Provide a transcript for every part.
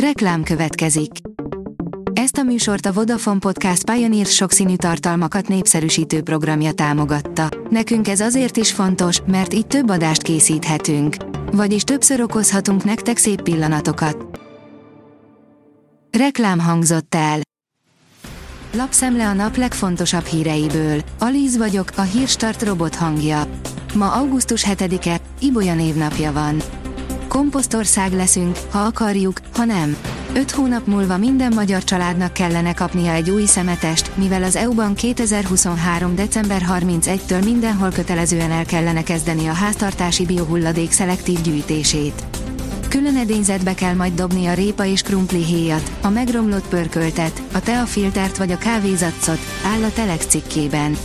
Reklám következik. Ezt a műsort a Vodafone Podcast Pioneer sokszínű tartalmakat népszerűsítő programja támogatta. Nekünk ez azért is fontos, mert így több adást készíthetünk. Vagyis többször okozhatunk nektek szép pillanatokat. Reklám hangzott el. Lapszemle a nap legfontosabb híreiből. Alíz vagyok, a hírstart robot hangja. Ma augusztus 7-e, Ibolya névnapja van. Komposztország leszünk, ha akarjuk, ha nem. Öt hónap múlva minden magyar családnak kellene kapnia egy új szemetest, mivel az EU-ban 2023. december 31-től mindenhol kötelezően el kellene kezdeni a háztartási biohulladék szelektív gyűjtését. Külön edényzetbe kell majd dobni a répa és krumpli héjat, a megromlott pörköltet, a teafiltert vagy a kávézatszot, áll a Telex cikkében.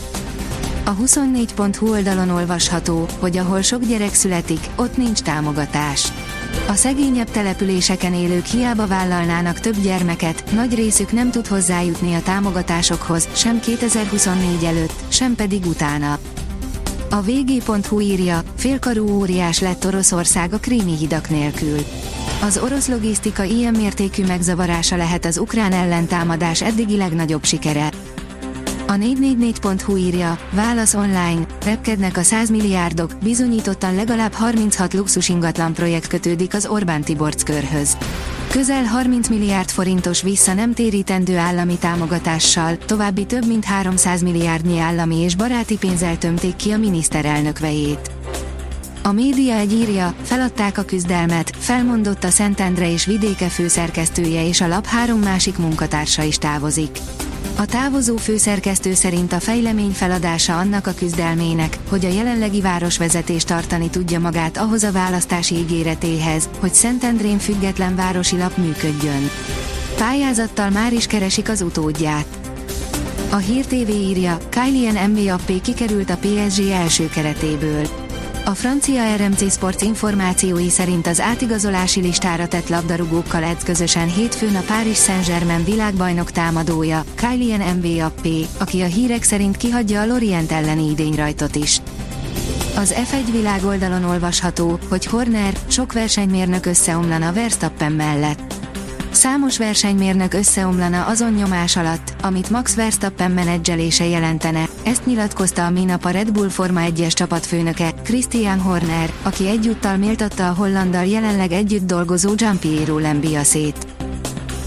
A 24.hu oldalon olvasható, hogy ahol sok gyerek születik, ott nincs támogatás. A szegényebb településeken élők hiába vállalnának több gyermeket, nagy részük nem tud hozzájutni a támogatásokhoz, sem 2024 előtt, sem pedig utána. A vg.hu írja, félkarú óriás lett Oroszország a krími hidak nélkül. Az orosz logisztika ilyen mértékű megzavarása lehet az ukrán ellentámadás eddigi legnagyobb sikere. A 444.hu írja, válasz online, repkednek a 100 milliárdok, bizonyítottan legalább 36 luxus ingatlan projekt kötődik az Orbán Tiborc körhöz. Közel 30 milliárd forintos vissza nem térítendő állami támogatással, további több mint 300 milliárdnyi állami és baráti pénzzel tömték ki a miniszterelnök vejét. A média egy írja, feladták a küzdelmet, felmondott a Szentendre és vidéke főszerkesztője és a lap három másik munkatársa is távozik. A távozó főszerkesztő szerint a fejlemény feladása annak a küzdelmének, hogy a jelenlegi városvezetés tartani tudja magát ahhoz a választási ígéretéhez, hogy Szentendrén független városi lap működjön. Pályázattal már is keresik az utódját. A Hír TV írja, Kylian Mbappé kikerült a PSG első keretéből. A francia RMC Sports információi szerint az átigazolási listára tett labdarúgókkal edz közösen hétfőn a Paris Saint-Germain világbajnok támadója, Kylian Mbappé, aki a hírek szerint kihagyja a Lorient elleni idényrajtot is. Az F1 világ oldalon olvasható, hogy Horner, sok versenymérnök összeomlana Verstappen mellett. Számos versenymérnök összeomlana azon nyomás alatt, amit Max Verstappen menedzselése jelentene, ezt nyilatkozta a minap a Red Bull Forma 1-es csapatfőnöke, Christian Horner, aki egyúttal méltatta a hollandal jelenleg együtt dolgozó Giampiero Lembiasét.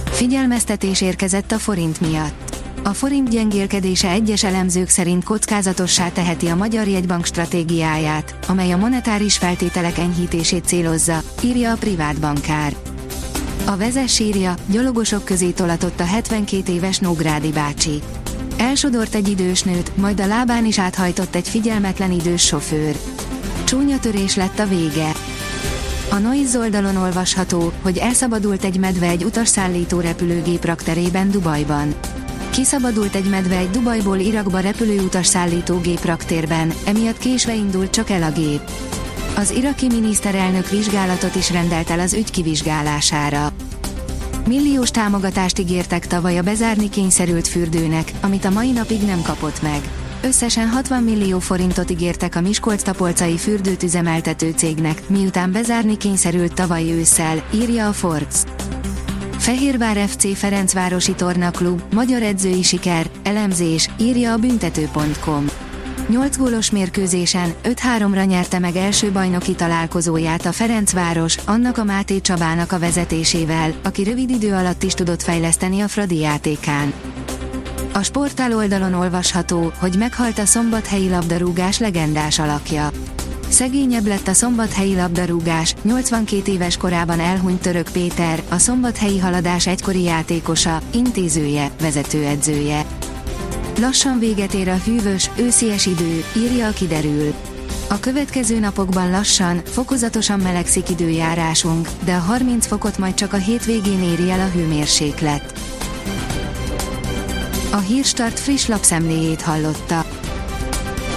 Figyelmeztetés érkezett a forint miatt. A forint gyengélkedése egyes elemzők szerint kockázatossá teheti a Magyar Jegybank stratégiáját, amely a monetáris feltételek enyhítését célozza, írja a privát bankár. A vezes sírja, gyalogosok közé tolatott a 72 éves Nógrádi bácsi. Elsodort egy idős nőt, majd a lábán is áthajtott egy figyelmetlen idős sofőr. Csúnya törés lett a vége. A Noiz oldalon olvasható, hogy elszabadult egy medve egy utasszállító repülőgép rakterében Dubajban. Kiszabadult egy medve egy Dubajból Irakba repülő utasszállító gép raktérben, emiatt késve indult csak el a gép. Az iraki miniszterelnök vizsgálatot is rendelt el az ügy kivizsgálására. Milliós támogatást ígértek tavaly a bezárni kényszerült fürdőnek, amit a mai napig nem kapott meg. Összesen 60 millió forintot ígértek a Miskolc-Tapolcai fürdőt üzemeltető cégnek, miután bezárni kényszerült tavaly ősszel, írja a Forbes. Fehérvár FC Ferencvárosi Tornaklub, magyar edzői siker, elemzés, írja a büntető.com. 8 gólos mérkőzésen 5-3-ra nyerte meg első bajnoki találkozóját a Ferencváros, annak a Máté Csabának a vezetésével, aki rövid idő alatt is tudott fejleszteni a Fradi játékán. A sportál oldalon olvasható, hogy meghalt a szombathelyi labdarúgás legendás alakja. Szegényebb lett a szombathelyi labdarúgás, 82 éves korában elhunyt Török Péter, a szombathelyi haladás egykori játékosa, intézője, vezetőedzője. Lassan véget ér a hűvös, őszies idő, írja a kiderül. A következő napokban lassan, fokozatosan melegszik időjárásunk, de a 30 fokot majd csak a hétvégén éri el a hőmérséklet. A Hírstart friss lapszemléjét hallotta.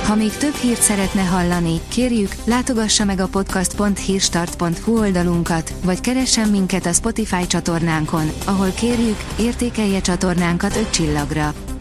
Ha még több hírt szeretne hallani, kérjük, látogassa meg a podcast.hírstart.hu oldalunkat, vagy keressen minket a Spotify csatornánkon, ahol kérjük, értékelje csatornánkat 5 csillagra.